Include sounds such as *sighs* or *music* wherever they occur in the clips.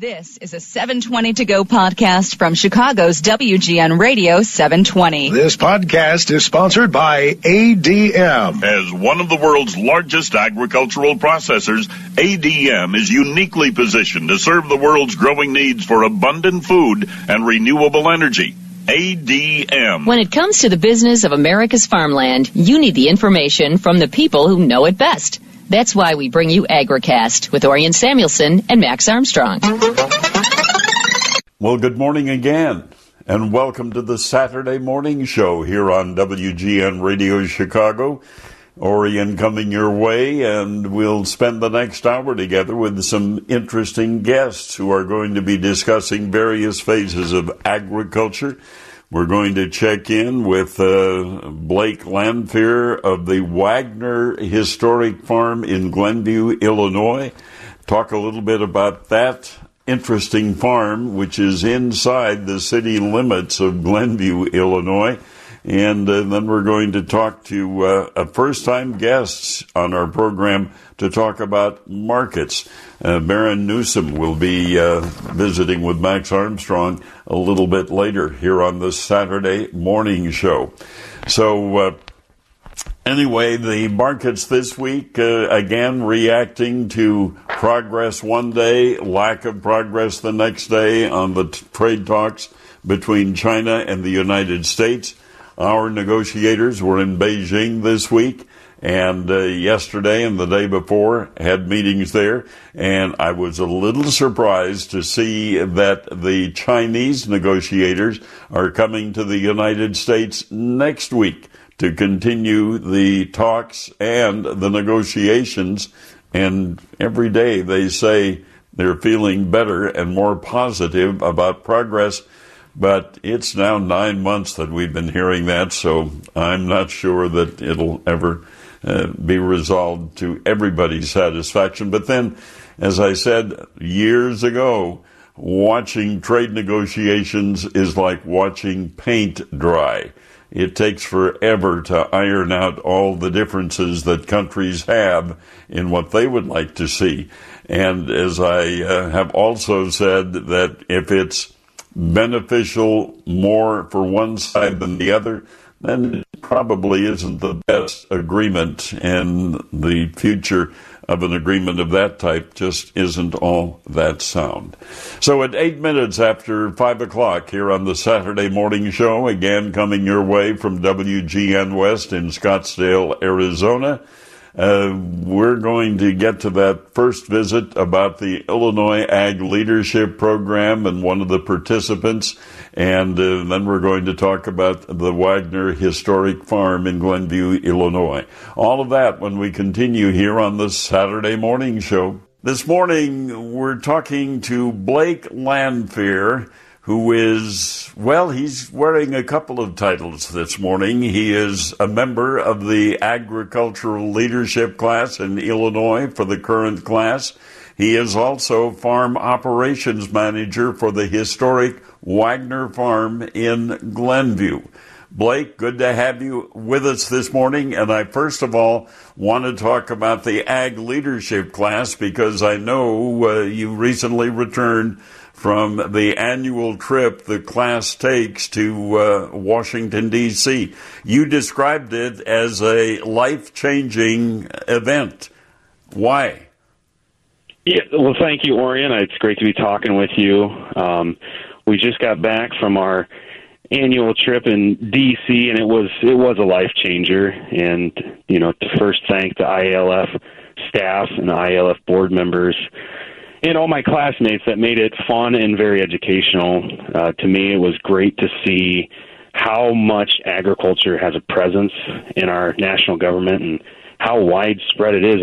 This is a 720 to go podcast from Chicago's WGN Radio 720. This podcast is sponsored by ADM. As one of the world's largest agricultural processors, ADM is uniquely positioned to serve the world's growing needs for abundant food and renewable energy. ADM. When it comes to the business of America's farmland, you need the information from the people who know it best. That's why we bring you AgriCast with Orion Samuelson and Max Armstrong. Well, good morning again, and welcome to the Saturday morning show here on WGN Radio Chicago. Orion coming your way, and we'll spend the next hour together with some interesting guests who are going to be discussing various phases of agriculture we're going to check in with uh, Blake Lanphier of the Wagner Historic Farm in Glenview, Illinois. Talk a little bit about that interesting farm, which is inside the city limits of Glenview, Illinois. And uh, then we're going to talk to uh, a first time guest on our program to talk about markets. Uh, Darin Newsom will be uh, visiting with Max Armstrong a little bit later here on the Saturday morning show. So, uh, anyway, the markets this week, uh, again, reacting to progress one day, lack of progress the next day on the t- trade talks between China and the United States. Our negotiators were in Beijing this week and uh, yesterday and the day before had meetings there and I was a little surprised to see that the Chinese negotiators are coming to the United States next week to continue the talks and the negotiations and every day they say they're feeling better and more positive about progress but it's now nine months that we've been hearing that, so I'm not sure that it'll ever uh, be resolved to everybody's satisfaction. But then, as I said years ago, watching trade negotiations is like watching paint dry. It takes forever to iron out all the differences that countries have in what they would like to see. And as I uh, have also said, that if it's beneficial more for one side than the other, then it probably isn't the best agreement, and the future of an agreement of that type just isn't all that sound. So, at eight minutes after five o'clock here on the Saturday morning show, again coming your way from WGN West in Scottsdale, Arizona. Uh, we're going to get to that first visit about the Illinois Ag Leadership Program and one of the participants. And uh, then we're going to talk about the Wagner Historic Farm in Glenview, Illinois. All of that when we continue here on the Saturday Morning Show. This morning, we're talking to Blake Lanphier who is, well, he's wearing a couple of titles this morning. He is a member of the agricultural leadership class in Illinois for the current class. He is also farm operations manager for the historic Wagner Farm in Glenview. Blake, good to have you with us this morning. And I first of all want to talk about the ag leadership class because I know uh, you recently returned from the annual trip the class takes to uh, Washington, D.C. You described it as a life changing event. Why? Yeah, well, thank you, Orion. It's great to be talking with you. Um, we just got back from our annual trip in D.C. and it was it was a life changer. And you know, to first thank the ILF staff and the IALF board members and all my classmates that made it fun and very educational. Uh, to me, it was great to see how much agriculture has a presence in our national government and how widespread it is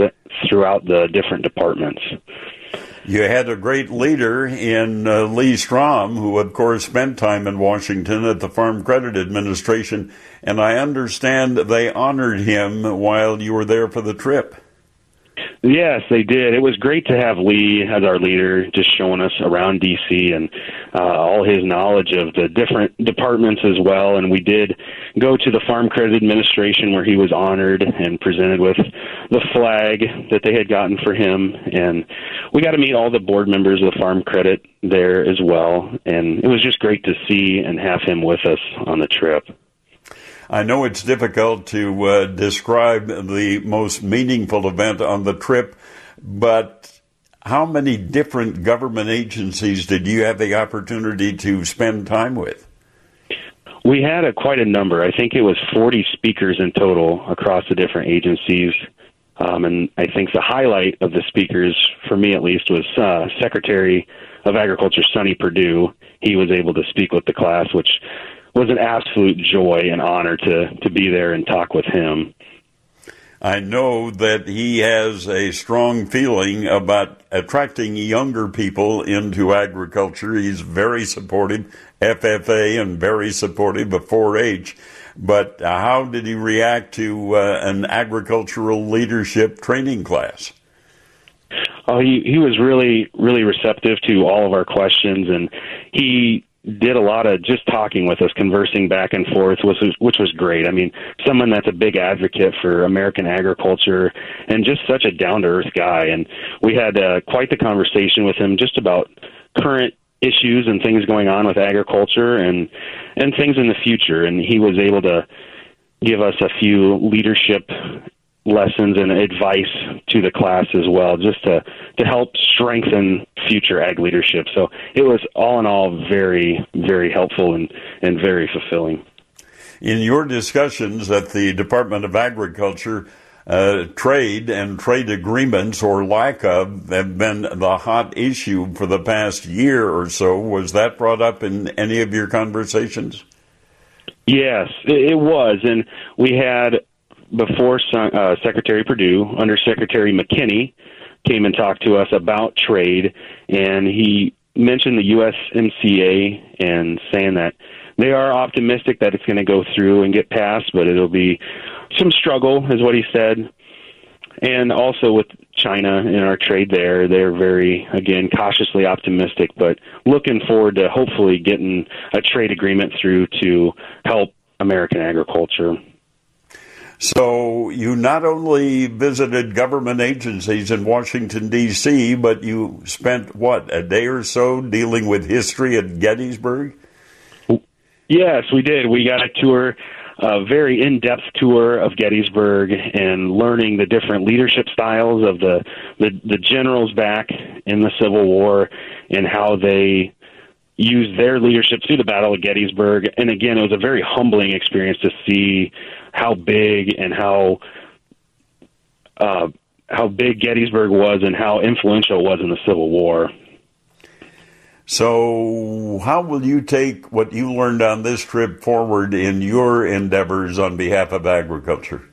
throughout the different departments. You had a great leader in uh, Lee Strom, who, of course, spent time in Washington at the Farm Credit Administration, and I understand they honored him while you were there for the trip. Yes, they did. It was great to have Lee as our leader, just showing us around DC and uh, all his knowledge of the different departments as well. And we did go to the Farm Credit Administration where he was honored and presented with the flag that they had gotten for him. And we got to meet all the board members of the Farm Credit there as well. And it was just great to see and have him with us on the trip. I know it's difficult to uh, describe the most meaningful event on the trip, but how many different government agencies did you have the opportunity to spend time with? We had a, quite a number. I think it was 40 speakers in total across the different agencies. Um, and I think the highlight of the speakers, for me at least, was uh, Secretary of Agriculture Sonny Perdue. He was able to speak with the class, which was an absolute joy and honor to to be there and talk with him. I know that he has a strong feeling about attracting younger people into agriculture. He's very supportive, FFA, and very supportive of 4-H. But how did he react to uh, an agricultural leadership training class? Oh, he he was really really receptive to all of our questions, and he did a lot of just talking with us, conversing back and forth, which was, which was great. I mean, someone that's a big advocate for American agriculture and just such a down to earth guy. And we had uh, quite the conversation with him just about current issues and things going on with agriculture and and things in the future. And he was able to give us a few leadership lessons and advice to the class as well, just to to help strengthen future ag leadership. So it was all in all very very helpful and and very fulfilling. In your discussions at the Department of Agriculture, uh, trade and trade agreements or lack of have been the hot issue for the past year or so. Was that brought up in any of your conversations? Yes, it was, and we had before uh, Secretary Perdue, Undersecretary McKinney came and talked to us about trade, and he mentioned the USMCA and saying that they are optimistic that it's going to go through and get passed, but it'll be some struggle, is what he said. And also with China and our trade there, they're very, again, cautiously optimistic, but looking forward to hopefully getting a trade agreement through to help American agriculture. So you not only visited government agencies in Washington, D.C., but you spent, what, a day or so dealing with history at Gettysburg? Yes, we did. We got a tour, a very in depth tour of Gettysburg and learning the different leadership styles of the, the, the generals back in the Civil War and how they used their leadership through the Battle of Gettysburg. And again, it was a very humbling experience to see how big and how uh, how big Gettysburg was and how influential it was in the Civil War. So, how will you take what you learned on this trip forward in your endeavors on behalf of agriculture?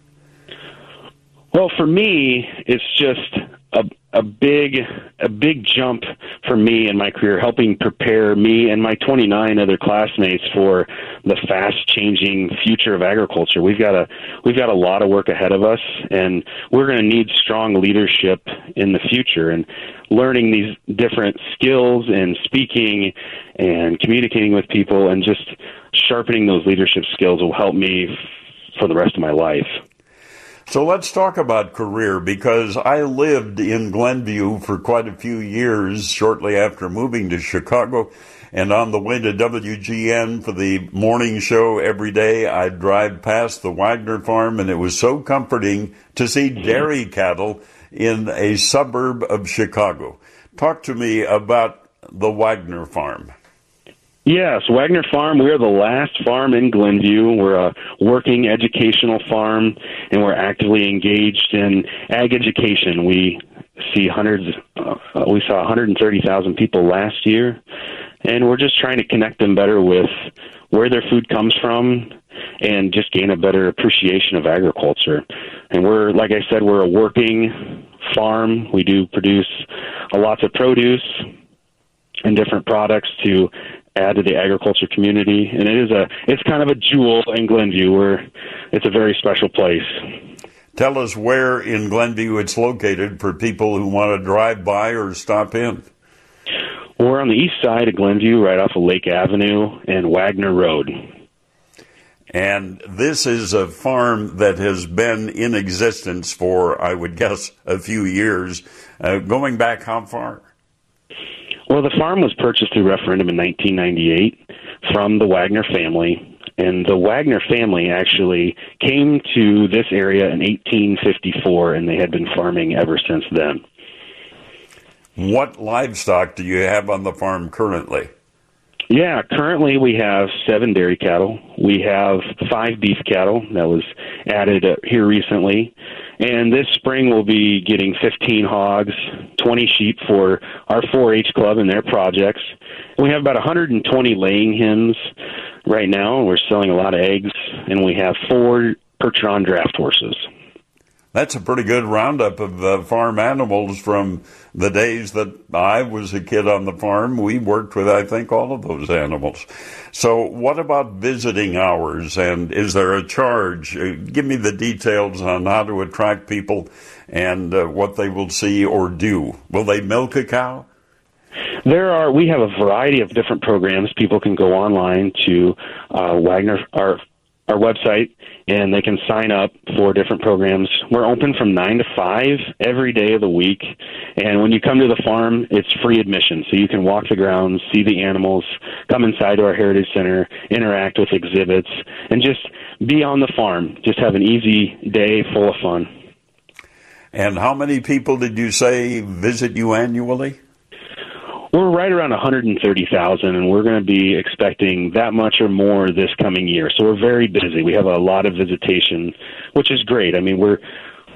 Well, for me, it's just a a big a big jump for me in my career helping prepare me and my 29 other classmates for the fast changing future of agriculture. We've got a we've got a lot of work ahead of us and we're going to need strong leadership in the future. And learning these different skills and speaking and communicating with people and just sharpening those leadership skills will help me for the rest of my life so let's talk about career because I lived in Glenview for quite a few years shortly after moving to Chicago. And on the way to WGN for the morning show every day, I'd drive past the Wagner farm and it was so comforting to see mm-hmm. dairy cattle in a suburb of Chicago. Talk to me about the Wagner farm. Yes, Wagner Farm. We're the last farm in Glenview. We're a working educational farm, and we're actively engaged in ag education. We see hundreds. Uh, we saw 130,000 people last year, and we're just trying to connect them better with where their food comes from, and just gain a better appreciation of agriculture. And we're, like I said, we're a working farm. We do produce lots of produce and different products to add to the agriculture community, and it is a it's kind of a jewel in Glenview where it's a very special place. Tell us where in Glenview it's located for people who want to drive by or stop in. We're on the east side of Glenview, right off of Lake Avenue and Wagner Road. And this is a farm that has been in existence for, I would *laughs* guess, a few years. Uh, going back how far? Well, the farm was purchased through referendum in 1998 from the Wagner family. And the Wagner family actually came to this area in 1854, and they had been farming ever since then. What livestock do you have on the farm currently? Yeah, currently we have seven dairy cattle. We have five beef cattle that was added uh, here recently. And this spring we'll be getting 15 hogs, 20 sheep for our 4 H club and their projects. We have about 120 laying hens right now. We're selling a lot of eggs, and we have four Percheron draft horses. That's a pretty good roundup of uh, farm animals from the days that I was a kid on the farm. We worked with, I think, all of those animals. So, what about visiting hours? And is there a charge? Uh, give me the details on how to attract people and uh, what they will see or do. Will they milk a cow? There are. We have a variety of different programs. People can go online to uh, Wagner, our our website and they can sign up for different programs. We're open from 9 to 5 every day of the week. And when you come to the farm, it's free admission. So you can walk the grounds, see the animals, come inside to our Heritage Center, interact with exhibits, and just be on the farm. Just have an easy day full of fun. And how many people did you say visit you annually? We're right around 130,000, and we're going to be expecting that much or more this coming year. So we're very busy. We have a lot of visitation, which is great. I mean, we're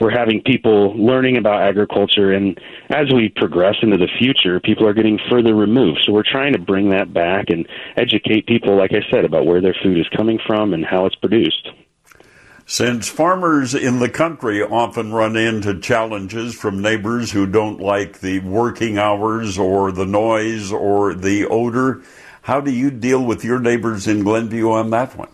we're having people learning about agriculture, and as we progress into the future, people are getting further removed. So we're trying to bring that back and educate people, like I said, about where their food is coming from and how it's produced. Since farmers in the country often run into challenges from neighbors who don't like the working hours or the noise or the odor, how do you deal with your neighbors in Glenview on that one?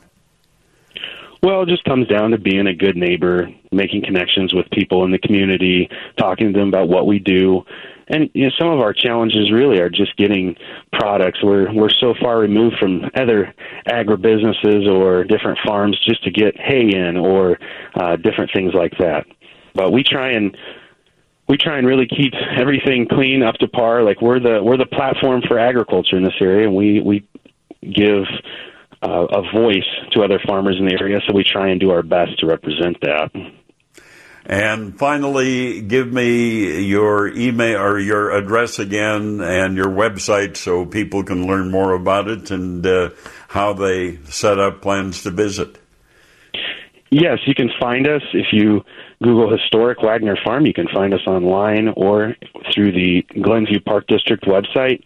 Well, it just comes down to being a good neighbor, making connections with people in the community, talking to them about what we do, and you know some of our challenges really are just getting products. We're we're so far removed from other agribusinesses or different farms just to get hay in or uh different things like that. But we try and we try and really keep everything clean up to par. Like we're the we're the platform for agriculture in this area and we we give uh, a voice to other farmers in the area so we try and do our best to represent that and finally, give me your email or your address again and your website so people can learn more about it and uh, how they set up plans to visit. Yes, you can find us if you Google Historic Wagner Farm. You can find us online or through the Glenview Park District website.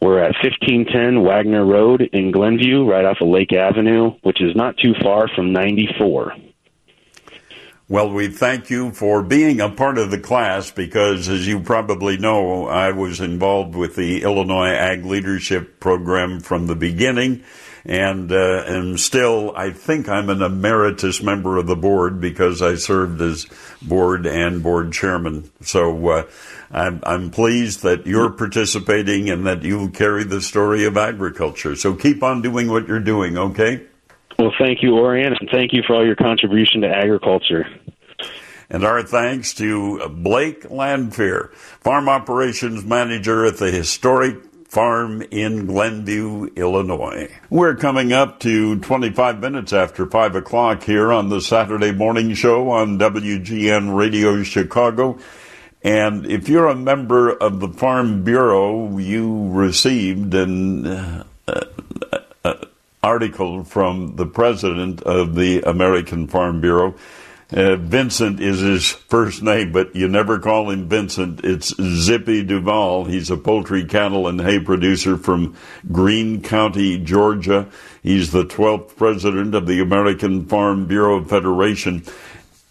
We're at 1510 Wagner Road in Glenview, right off of Lake Avenue, which is not too far from 94. Well, we thank you for being a part of the class because, as you probably know, I was involved with the Illinois Ag Leadership Program from the beginning. And, uh, and still, I think I'm an emeritus member of the board because I served as board and board chairman. So, uh, I'm, I'm pleased that you're participating and that you carry the story of agriculture. So keep on doing what you're doing, okay? Well, thank you, Orion, and thank you for all your contribution to agriculture. And our thanks to Blake Lanphier, Farm Operations Manager at the historic farm in Glenview, Illinois. We're coming up to 25 minutes after 5 o'clock here on the Saturday morning show on WGN Radio Chicago. And if you're a member of the Farm Bureau, you received an uh, article from the president of the American Farm Bureau. Uh, Vincent is his first name, but you never call him Vincent. It's Zippy Duvall. He's a poultry, cattle, and hay producer from Greene County, Georgia. He's the 12th president of the American Farm Bureau Federation.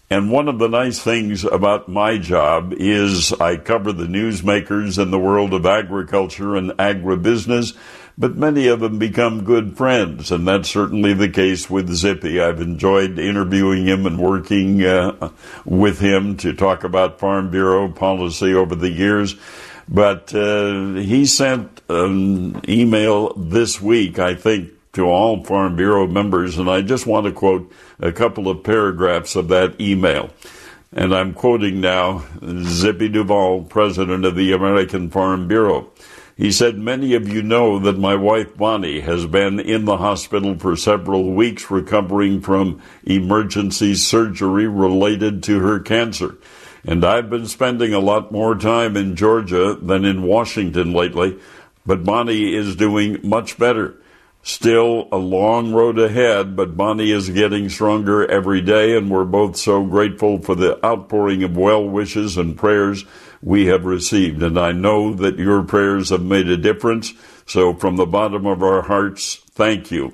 And one of the nice things about my job is I cover the newsmakers in the world of agriculture and agribusiness, but many of them become good friends, and that's certainly the case with Zippy. I've enjoyed interviewing him and working uh, with him to talk about Farm Bureau policy over the years. But uh, he sent an email this week, I think, to all Farm Bureau members, and I just want to quote a couple of paragraphs of that email. And I'm quoting now Zippy Duvall, president of the American Farm Bureau. He said, Many of you know that my wife Bonnie has been in the hospital for several weeks recovering from emergency surgery related to her cancer. And I've been spending a lot more time in Georgia than in Washington lately, but Bonnie is doing much better. Still a long road ahead, but Bonnie is getting stronger every day, and we're both so grateful for the outpouring of well wishes and prayers we have received. And I know that your prayers have made a difference. So from the bottom of our hearts, thank you.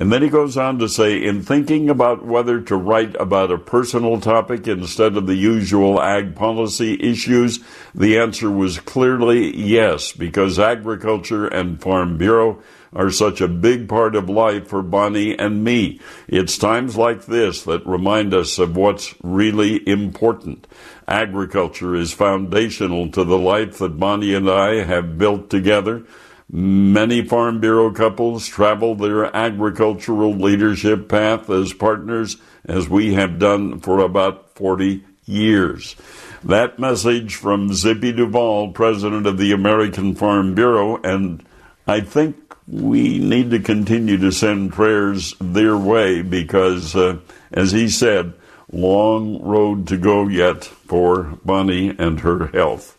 And then he goes on to say, in thinking about whether to write about a personal topic instead of the usual ag policy issues, the answer was clearly yes, because agriculture and farm bureau are such a big part of life for Bonnie and me. It's times like this that remind us of what's really important. Agriculture is foundational to the life that Bonnie and I have built together. Many Farm Bureau couples travel their agricultural leadership path as partners, as we have done for about 40 years. That message from Zippy Duvall, president of the American Farm Bureau, and I think we need to continue to send prayers their way because, uh, as he said, long road to go yet for Bonnie and her health.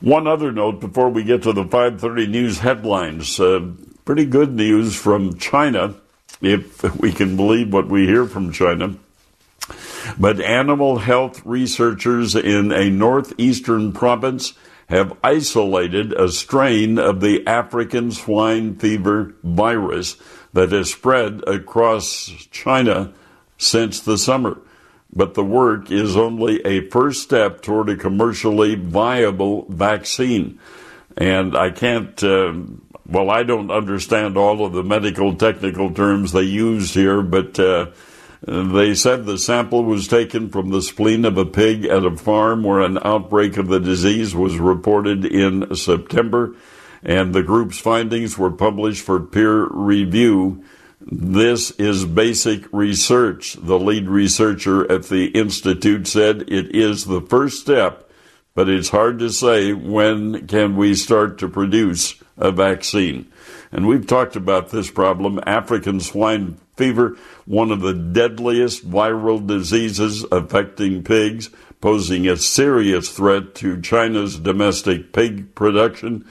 One other note before we get to the 5:30 news headlines. Uh, pretty good news from China, if we can believe what we hear from China. But animal health researchers in a northeastern province have isolated a strain of the African swine fever virus that has spread across China since the summer. But the work is only a first step toward a commercially viable vaccine. And I can't, uh, well, I don't understand all of the medical technical terms they use here, but uh, they said the sample was taken from the spleen of a pig at a farm where an outbreak of the disease was reported in September, and the group's findings were published for peer review. This is basic research, the lead researcher at the Institute said. It is the first step, but it's hard to say when can we start to produce a vaccine. And we've talked about this problem, African swine fever, one of the deadliest viral diseases affecting pigs, posing a serious threat to China's domestic pig production,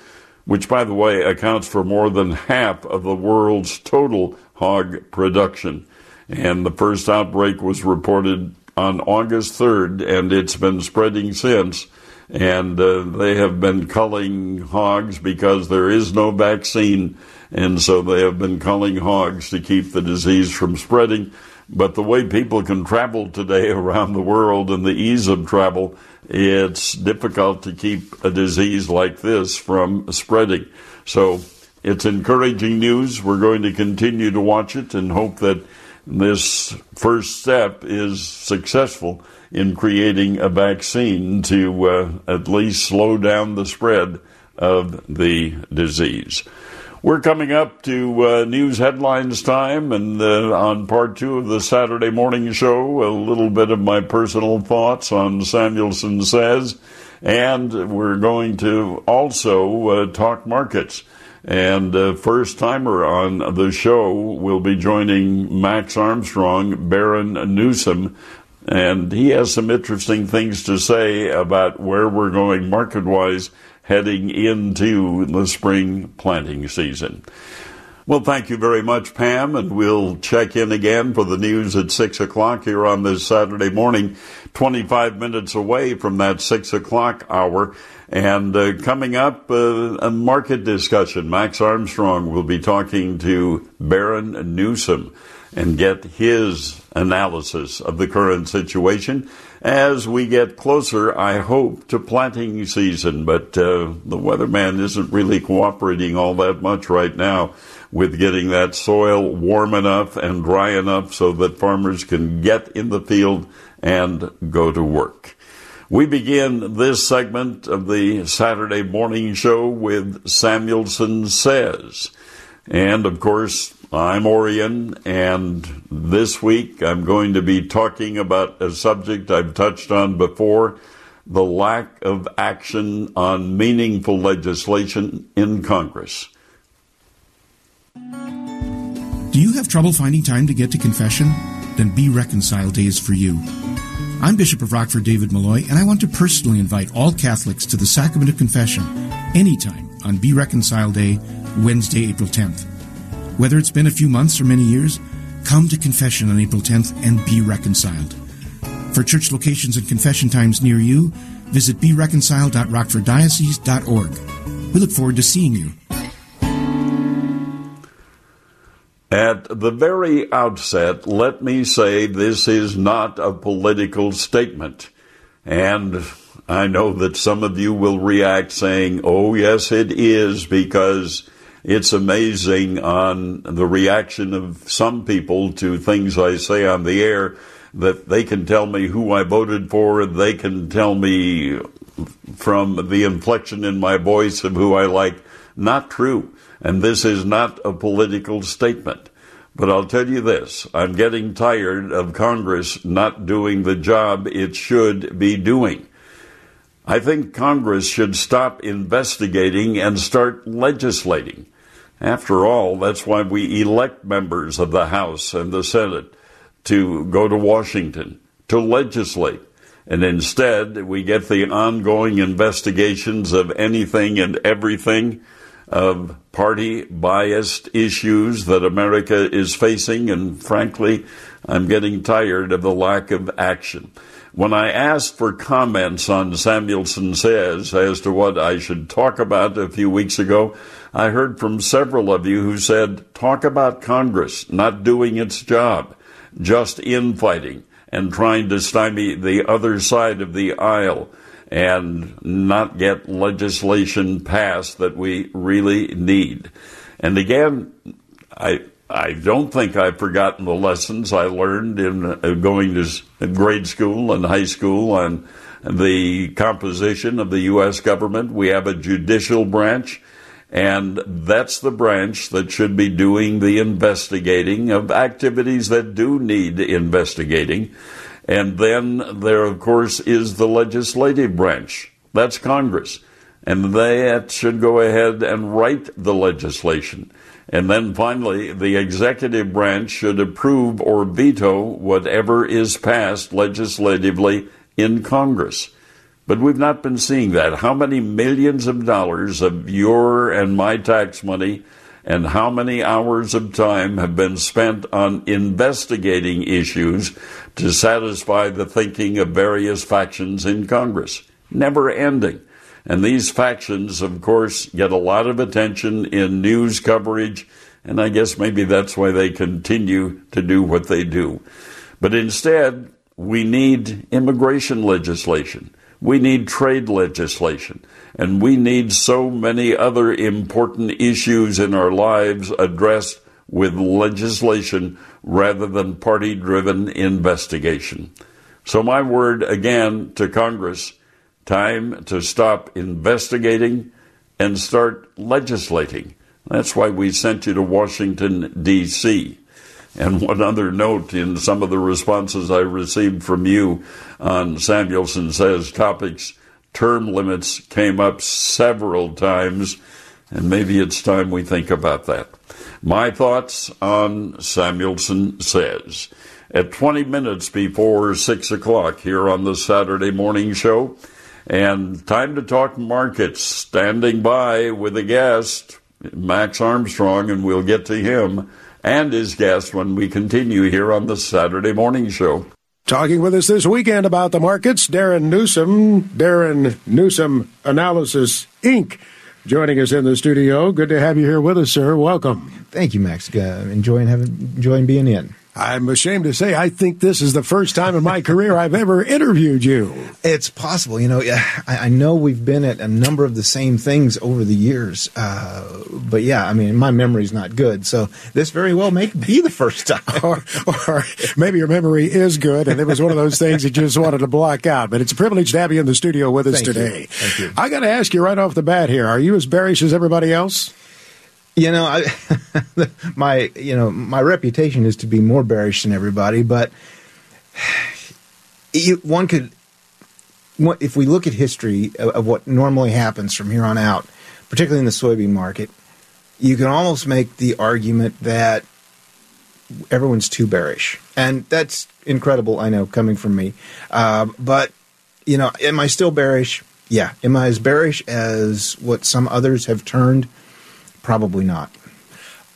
which, by the way, accounts for more than half of the world's total hog production. And the first outbreak was reported on August 3rd, and it's been spreading since. And uh, they have been culling hogs because there is no vaccine and so they have been culling hogs to keep the disease from spreading. But the way people can travel today *laughs* around the world and the ease of travel, it's difficult to keep a disease like this from spreading. So it's encouraging news. We're going to continue to watch it and hope that this first step is successful in creating a vaccine to uh, at least slow down the spread of the disease. We're coming up to uh, news headlines time, and uh, on part two of the Saturday morning show, a little bit of my personal thoughts on Samuelson Says, and we're going to also uh, talk markets. And uh, first timer on the show will be joining Max Armstrong, Darin Newsom, and he has some interesting things to say about where we're going market wise heading into the spring planting season. Well, thank you very much, Pam, and we'll check in again for the news at 6 o'clock here on this Saturday morning, 25 minutes away from that 6 o'clock hour. And uh, coming up, uh, a market discussion. Max Armstrong will be talking to Darin Newsom. and get his analysis of the current situation as we get closer, I hope, to planting season. But uh, the weatherman isn't really cooperating all that much right now with getting that soil warm enough and dry enough so that farmers can get in the field and go to work. We begin this segment of the Saturday morning show with Samuelson Says. And of course, I'm Orion, and this week I'm going to be talking about a subject I've touched on before the lack of action on meaningful legislation in Congress. Do you have trouble finding time to get to confession? Then Be Reconciled Day is for you. I'm Bishop of Rockford David Malloy, and I want to personally invite all Catholics to the Sacrament of Confession anytime on Be Reconciled Day, Wednesday, April 10th. Whether it's been a few months or many years, come to confession on April 10th and be reconciled. For church locations and confession times near you, visit bereconciled.rockforddiocese.org. We look forward to seeing you. At the very outset, let me say this is not a political statement. And I know that some of you will react saying, oh, yes, it is, because it's amazing on the reaction of some people to things I say on the air that they can tell me who I voted for. They can tell me from the inflection in my voice of who I like. Not true. And this is not a political statement. But I'll tell you this I'm getting tired of Congress not doing the job it should be doing. I think Congress should stop investigating and start legislating. After all, that's why we elect members of the House and the Senate to go to Washington to legislate. And instead, we get the ongoing investigations of anything and everything of party biased issues that America is facing. And frankly, I'm getting tired of the lack of action. When I asked for comments on Samuelson Says as to what I should talk about a few weeks ago, I heard from several of you who said, talk about Congress not doing its job, just infighting and trying to stymie the other side of the aisle and not get legislation passed that we really need. And again, I, I don't think I've forgotten the lessons I learned in uh, going to grade school and high school on the composition of the U.S. government. We have a judicial branch and that's the branch that should be doing the investigating of activities that do need investigating. And then there, of course, is the legislative branch. That's Congress. And that should go ahead and write the legislation. And then finally, the executive branch should approve or veto whatever is passed legislatively in Congress. But we've not been seeing that. How many millions of dollars of your and my tax money and how many hours of time have been spent on investigating issues to satisfy the thinking of various factions in Congress? Never ending. And these factions, of course, get a lot of attention in news coverage, and I guess maybe that's why they continue to do what they do. But instead, we need immigration legislation. We need trade legislation. And we need so many other important issues in our lives addressed with legislation rather than party driven investigation. So, my word again to Congress time to stop investigating and start legislating. That's why we sent you to Washington, D.C. And one other note in some of the responses I received from you on Samuelson Says topics, term limits came up several times, and maybe it's time we think about that. My thoughts on Samuelson Says. At 20 minutes before 6 o'clock here on the Saturday morning show, and time to talk markets. Standing by with a guest, Max Armstrong, and we'll get to him and his guest when we continue here on the Saturday Morning Show. Talking with us this weekend about the markets, Darin Newsom, Darin Newsom Analysis Inc. Joining us in the studio. Good to have you here with us, sir. Welcome. Thank you, Max. Uh, enjoying having enjoying being in. I'm ashamed to say I think this is the first time in my *laughs* career I've ever interviewed you. It's possible. You know, I, I know we've been at a number of the same things over the years. Uh, but yeah, I mean, my memory's not good. So this very well may be the first time. *laughs* or, or maybe your memory is good and it was one of those things that you just wanted to block out. But it's a privilege to have you in the studio with us Thank you. today. Thank you. I got to ask you right off the bat here are you as bearish as everybody else? You know, I, *laughs* my you know my reputation is to be more bearish than everybody, but *sighs* you, one could, if we look at history of, what normally happens from here on out, particularly in the soybean market, you can almost make the argument that everyone's too bearish, and that's incredible. I know coming from me, uh, but you know, am I still bearish? Yeah. Am I as bearish as what some others have turned? Probably not.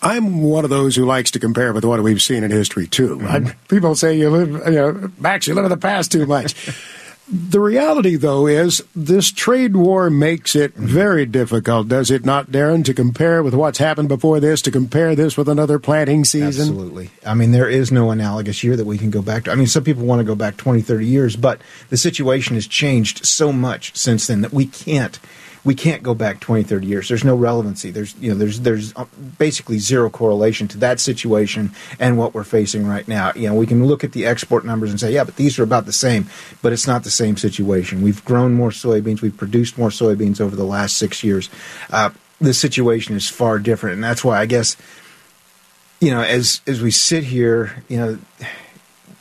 I'm one of those who likes to compare with what we've seen in history too. Mm-hmm. I, people say you live, you know, Max, you live in the past too much. *laughs* the reality, though, is this trade war makes it mm-hmm. very difficult, does it not, Darin, to compare with what's happened before this, to compare this with another planting season? Absolutely. I mean, there is no analogous year that we can go back to. I mean, some people want to go back 20, 30 years, but the situation has changed so much since then that we can't we can't go back 20, 30 years. There's no relevancy. There's you know there's there's uh, basically zero correlation to that situation and what we're facing right now. You know, we can look at the export numbers and say, yeah, but these are about the same, but it's not the same situation. We've grown more soybeans, we've produced more soybeans over the last 6 years. Uh, the situation is far different, and that's why I guess you know, as as we sit here, you know,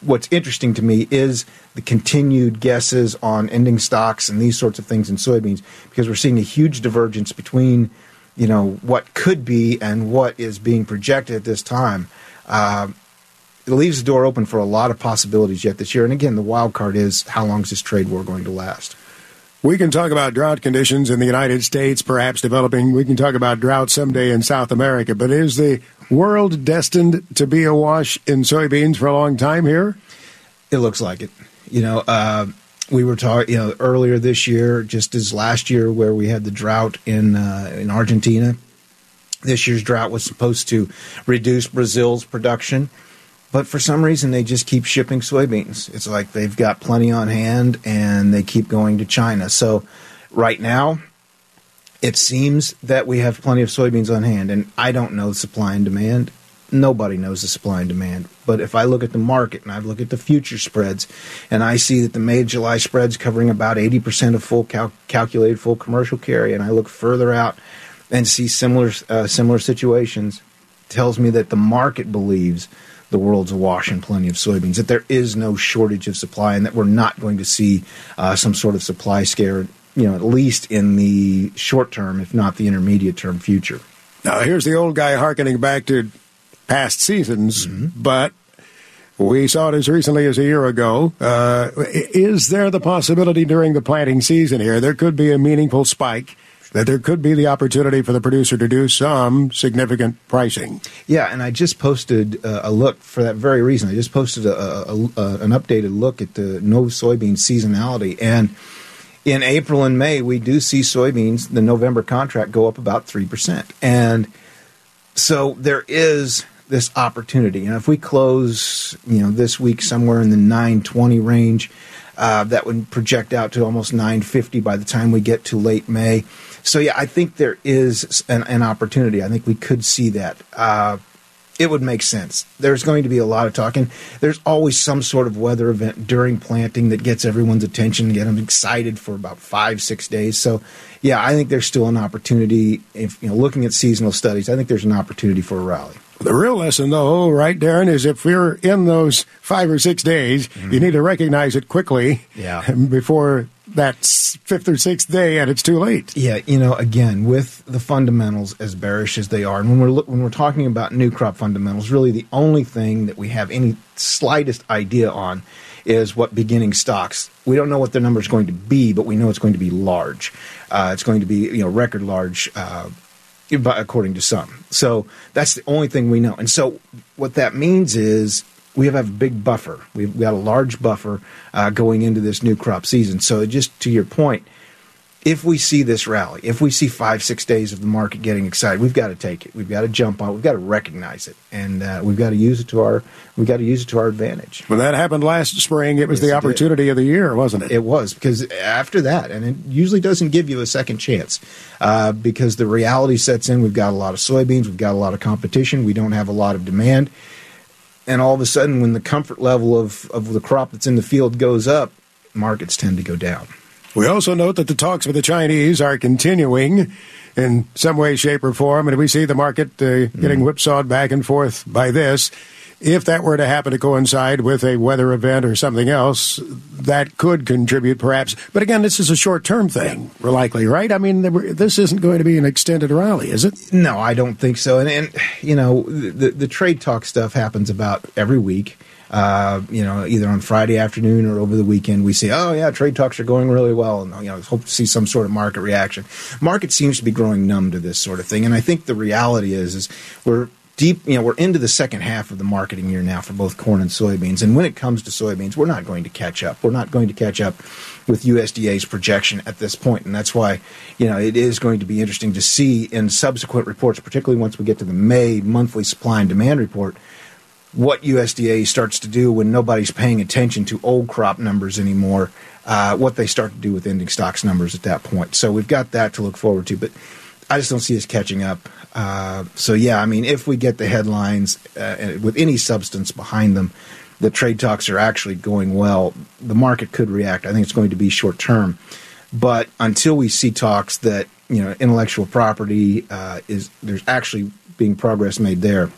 what's interesting to me is the continued guesses on ending stocks and these sorts of things in soybeans because we're seeing a huge divergence between, you know, what could be and what is being projected at this time. Uh, it leaves the door open for a lot of possibilities yet this year. And again, the wild card is how long is this trade war going to last? We can talk about drought conditions in the United States, perhaps developing. We can talk about drought someday in South America. But is the world destined to be awash in soybeans for a long time here? It looks like it. You know, uh, we were talking, you know, earlier this year, just as last year, where we had the drought in uh, in Argentina. This year's drought was supposed to reduce Brazil's production, but for some reason they just keep shipping soybeans. It's like they've got plenty on hand and they keep going to China. So right now, it seems that we have plenty of soybeans on hand, and I don't know supply and demand. Nobody knows the supply and demand. But if I look at the market and I look at the future spreads, and I see that the May July spreads covering about 80% of full cal- calculated full commercial carry, and I look further out and see similar uh, similar situations, tells me that the market believes the world's awash in plenty of soybeans, that there is no shortage of supply, and that we're not going to see uh, some sort of supply scare, you know, at least in the short term, if not the intermediate term future. Now, here's the old guy harkening back to past seasons, but we saw it as recently as a year ago. Uh, is there the possibility during the planting season here there could be a meaningful spike? That there could be the opportunity for the producer to do some significant pricing. Yeah, and I just posted uh, a look for that very reason. I just posted a, a, a, an updated look at the no soybean seasonality, and in April and May we do see soybeans the November contract go up about three percent, and so there is this opportunity. And if we close, you know, this week somewhere in the 920 range, uh, that would project out to almost 950 by the time we get to late May. So yeah, I think there is an, an opportunity. I think we could see that. Uh, it would make sense. There's going to be a lot of talking. There's always some sort of weather event during planting that gets everyone's attention, get them excited for about five, six days. So, yeah, I think there's still an opportunity. If you know, looking at seasonal studies, I think there's an opportunity for a rally. The real lesson, though, right, Darin, is if you're in those five or six days, you need to recognize it quickly Yeah. *laughs* before that fifth or sixth day and it's too late. Yeah, you know, again, with the fundamentals as bearish as they are, and when we're when we're talking about new crop fundamentals, really the only thing that we have any slightest idea on is what beginning stocks. We don't know what their number is going to be, but we know it's going to be large. Uh, it's going to be you know record large. Uh, according to some. So that's the only thing we know. And so what that means is we have a big buffer. We've got a large buffer uh, going into this new crop season. So just to your point, if we see this rally, if we see five, six days of the market getting excited, we've got to take it. We've got to jump on. it. We've got to recognize it, and uh, we've got to use it to our. We've got to use it to our advantage. When that happened last spring, it was Yes, the opportunity of the year, wasn't it? It was because after that, and it usually doesn't give you a second chance uh, because the reality sets in. We've got a lot of soybeans, we've got a lot of competition, we don't have a lot of demand, and all of a sudden, when the comfort level of of the crop that's in the field goes up, markets tend to go down. We also note that the talks with the Chinese are continuing in some way, shape, or form, and we see the market uh, getting whipsawed back and forth by this. If that were to happen to coincide with a weather event or something else, that could contribute perhaps. But again, this is a short term thing, likely, right? I mean, this isn't going to be an extended rally, is it? No, I don't think so. And, and you know, the, the trade talk stuff happens about every week. Uh, you know, either on Friday afternoon or over the weekend, we see, oh yeah, trade talks are going really well, and you know, hope to see some sort of market reaction. Market seems to be growing numb to this sort of thing, and I think the reality is, is we're deep, you know, we're into the second half of the marketing year now for both corn and soybeans. And when it comes to soybeans, we're not going to catch up. We're not going to catch up with USDA's projection at this point. And that's why, you know, it is going to be interesting to see in subsequent reports, particularly once we get to the May monthly supply and demand report, what USDA starts to do when nobody's paying attention to old crop numbers anymore, uh, what they start to do with ending stocks numbers at that point. So we've got that to look forward to. But I just don't see us catching up. Uh, so yeah, I mean, if we get the headlines uh, with any substance behind them, the trade talks are actually going well. The market could react. I think it's going to be short term, but until we see talks that you know intellectual property uh, is there's actually being progress made there,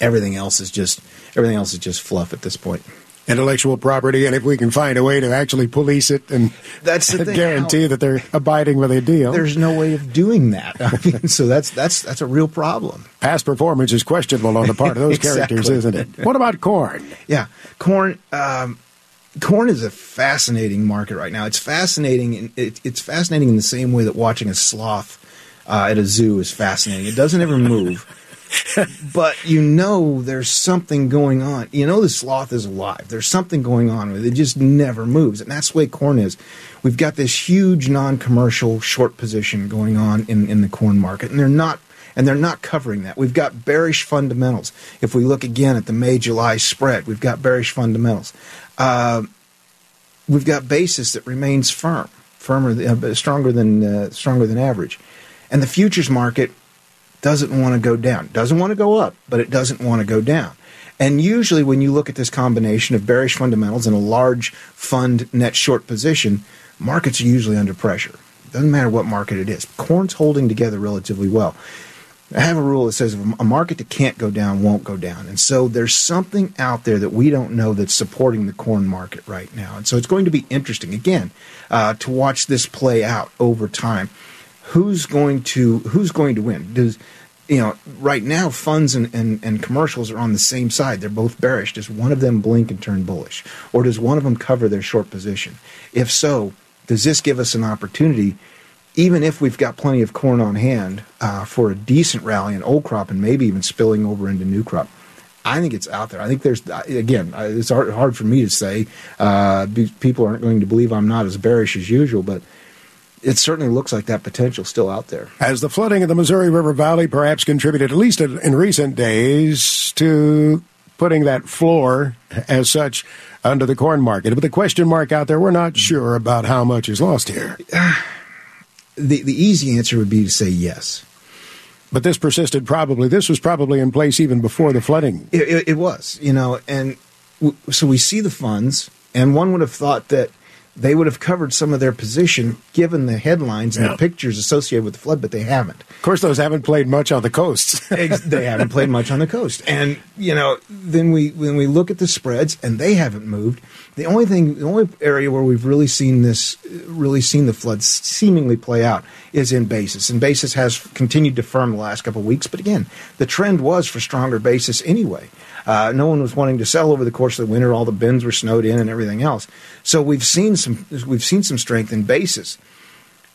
everything else is just everything else is just fluff at this point intellectual property, and if we can find a way to actually police it and that's the *laughs* guarantee How, that they're abiding with a deal. There's no way of doing that. *laughs* I mean, so that's that's that's a real problem. Past performance is questionable on the part of those *laughs* exactly. characters, isn't it? What about corn? Yeah, corn. Um, corn is a fascinating market right now. It's fascinating. It, it's fascinating in the same way that watching a sloth uh, at a zoo is fascinating. It doesn't ever move *laughs* but you know there's something going on. You know the sloth is alive. There's something going on with it. It just never moves. And that's the way corn is. We've got this huge non-commercial short position going on in, in the corn market, and they're not and they're not covering that. We've got bearish fundamentals. If we look again at the May July spread, we've got bearish fundamentals. Uh, we've got basis that remains firm, firmer, uh, stronger than uh, stronger than average, and the futures market doesn't want to go down. Doesn't want to go up, but it doesn't want to go down. And usually, when you look at this combination of bearish fundamentals and a large fund net short position, markets are usually under pressure. Doesn't matter what market it is. Corn's holding together relatively well. I have a rule that says a market that can't go down won't go down. And so there's something out there that we don't know that's supporting the corn market right now. And so it's going to be interesting, again, uh, to watch this play out over time who's going to who's going to win? Does you know right now funds and, and, and commercials are on the same side. They're both bearish. Does one of them blink and turn bullish, or does one of them cover their short position? If so, does this give us an opportunity? Even if we've got plenty of corn on hand uh, for a decent rally in old crop and maybe even spilling over into new crop, I think it's out there. I think there's again, it's hard, for me to say. Uh, people aren't going to believe I'm not as bearish as usual, but it certainly looks like that potential still out there. Has the flooding of the Missouri River Valley perhaps contributed, at least in recent days, to putting that floor as such under the corn market? With a question mark out there, we're not sure about how much is lost here. *sighs* The the easy answer would be to say yes. But this persisted probably. This was probably in place even before the flooding. It, it, it was, you know, and w- so we see the funds, and one would have thought that they would have covered some of their position given the headlines and yeah. the pictures associated with the flood, but they haven't. Of course, those haven't played much on the coast. *laughs* they haven't played much on the coast, and you know, then we when we look at the spreads, and they haven't moved. The only thing, the only area where we've really seen this, really seen the floods seemingly play out, is in basis, and basis has continued to firm the last couple of weeks. But again, the trend was for stronger basis anyway. Uh, no one was wanting to sell over the course of the winter. All the bins were snowed in and everything else. So we've seen some we've seen some strength in basis.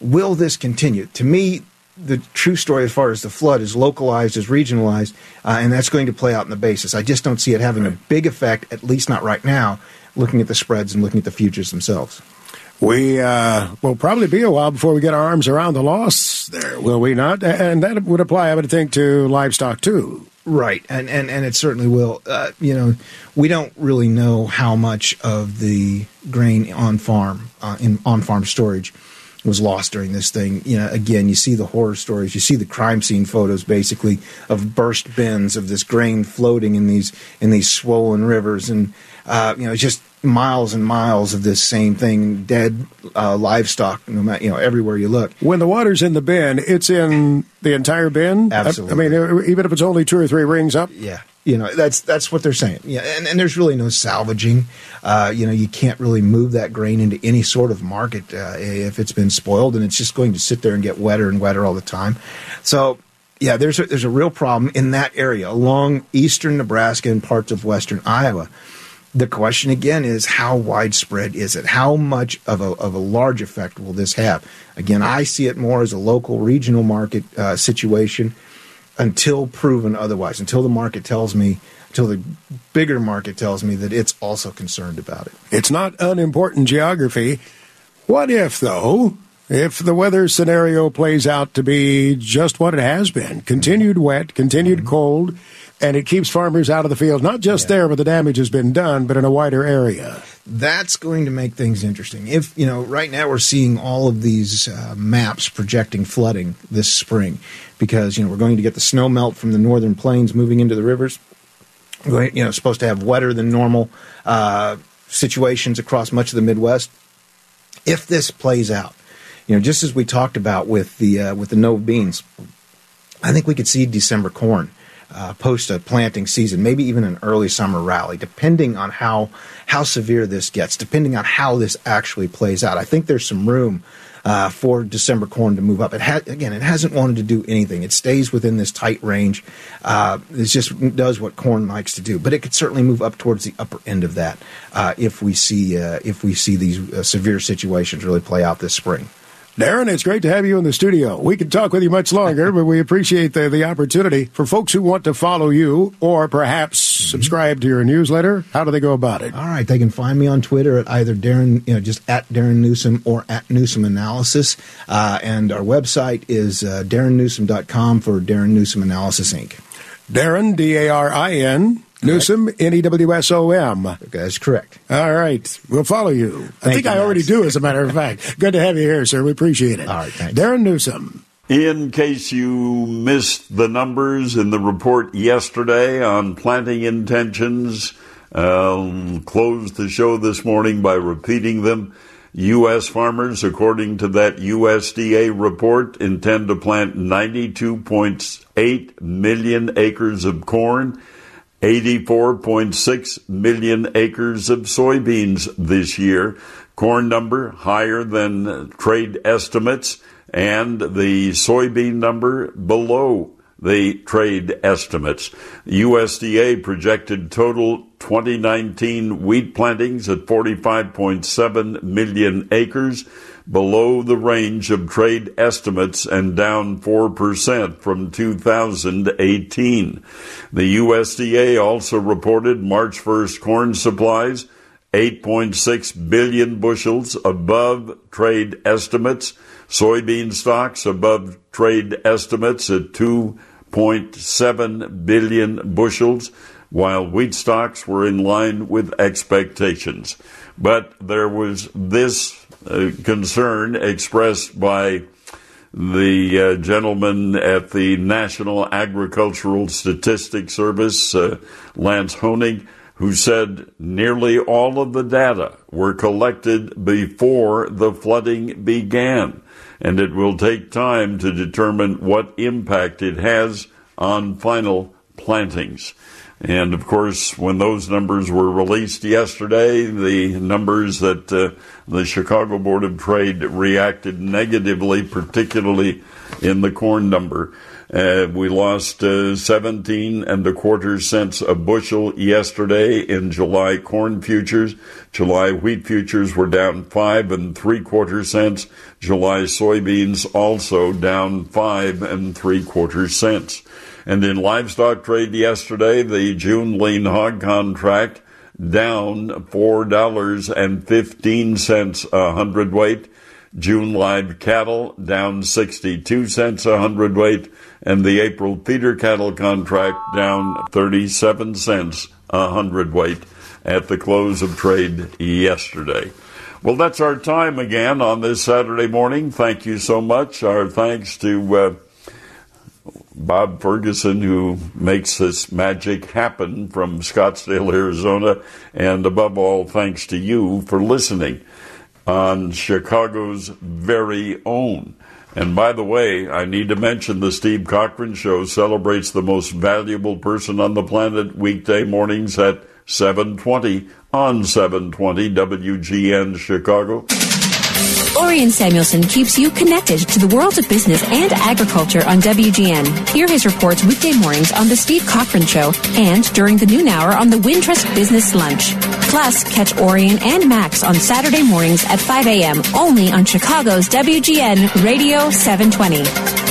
Will this continue? To me, the true story as far as the flood is localized, is regionalized, uh, and that's going to play out in the basis. I just don't see it having right. a big effect, at least not right now, looking at the spreads and looking at the futures themselves. We uh, will probably be a while before we get our arms around the loss there, will we not? And that would apply, I would think, to livestock too. Right, and and and it certainly will. Uh, you know, we don't really know how much of the grain on farm uh, in on farm storage was lost during this thing. You know, again, you see the horror stories, you see the crime scene photos, basically of burst bins of this grain floating in these in these swollen rivers, and uh, you know, just miles and miles of this same thing, dead uh, livestock, no matter you know everywhere you look. When the water's in the bin, it's in the entire bin. Absolutely. I, mean, even if it's only two or three rings up. Yeah, you know that's that's what they're saying. Yeah, and, and there's really no salvaging. Uh, you know, you can't really move that grain into any sort of market uh, if it's been spoiled, and it's just going to sit there and get wetter and wetter all the time. So yeah, there's a, there's a real problem in that area along eastern Nebraska and parts of western Iowa the question again is how widespread is it? How much of a, of a large effect will this have? Again, I see it more as a local, regional market uh, situation until proven otherwise, until the market tells me, until the bigger market tells me that it's also concerned about it. It's not unimportant geography. What if, though, if the weather scenario plays out to be just what it has been continued wet, continued mm-hmm. cold, and it keeps farmers out of the field, not just yeah. there where the damage has been done, but in a wider area. That's going to make things interesting. If, you know, right now we're seeing all of these uh, maps projecting flooding this spring because, you know, we're going to get the snow melt from the northern plains moving into the rivers. We're, you know, supposed to have wetter than normal uh, situations across much of the Midwest. If this plays out, you know, just as we talked about with the uh, with the no beans, I think we could see December corn uh, post a planting season, maybe even an early summer rally, depending on how how severe this gets, depending on how this actually plays out. I think there's some room uh, for December corn to move up. It ha- again, it hasn't wanted to do anything. It stays within this tight range. Uh, it just does what corn likes to do, but it could certainly move up towards the upper end of that uh, if we see uh, if we see these uh, severe situations really play out this spring. Darin, it's great to have you in the studio. We could talk with you much longer, but we appreciate the, the opportunity. For folks who want to follow you or perhaps subscribe to your newsletter, how do they go about it? All right, they can find me on Twitter at either Darin, you know, just at Darin Newsom or at Newsom Analysis. Uh, and our website is uh, darinnewsom.com for Darin Newsom Analysis, Inc. Darin, D A R I N, Newsom, N E W S O M. That's correct. All right. We'll follow you. Thank I think you, I already do, as a matter of fact. *laughs* Good to have you here, sir. We appreciate it. All right. Thanks. Darin Newsom. In case you missed the numbers in the report yesterday on planting intentions, I'll close the show this morning by repeating them. U.S. farmers, according to that USDA report, intend to plant 92.8 million acres of corn 84.6 million acres of soybeans this year. Corn number higher than trade estimates and the soybean number below the trade estimates. USDA projected total 2019 wheat plantings at 45.7 million acres below the range of trade estimates and down 4% from 2018. The USDA also reported March 1st corn supplies 8.6 billion bushels above trade estimates, soybean stocks above trade estimates at 2.7 billion bushels, while wheat stocks were in line with expectations. But there was this uh, concern expressed by the uh, gentleman at the National Agricultural Statistics Service, uh, Lance Honig, who said nearly all of the data were collected before the flooding began, and it will take time to determine what impact it has on final plantings. And of course, when those numbers were released yesterday, the numbers that uh, the Chicago Board of Trade reacted negatively, particularly in the corn number. Uh, we lost uh, 17 and a quarter cents a bushel yesterday in July corn futures. July wheat futures were down five and three quarter cents. July soybeans also down five and three quarter cents. And in livestock trade yesterday, the June lean hog contract down $4.15 a hundredweight. June live cattle down 62 cents a hundredweight, and the April feeder cattle contract down 37 cents a hundredweight at the close of trade yesterday. Well, that's our time again on this Saturday morning. Thank you so much. Our thanks to uh, Bob Ferguson, who makes this magic happen from Scottsdale, Arizona, and above all, thanks to you for listening on Chicago's very own. And by the way, I need to mention the Steve Cochran Show celebrates the most valuable person on the planet weekday mornings at 720 on 720 WGN Chicago. Orion Samuelson keeps you connected to the world of business and agriculture on WGN. Hear his reports weekday mornings on The Steve Cochran Show and during the noon hour on the Wintrust Business Lunch. Plus, catch Orion and Max on Saturday mornings at 5 a.m. only on Chicago's WGN Radio 720.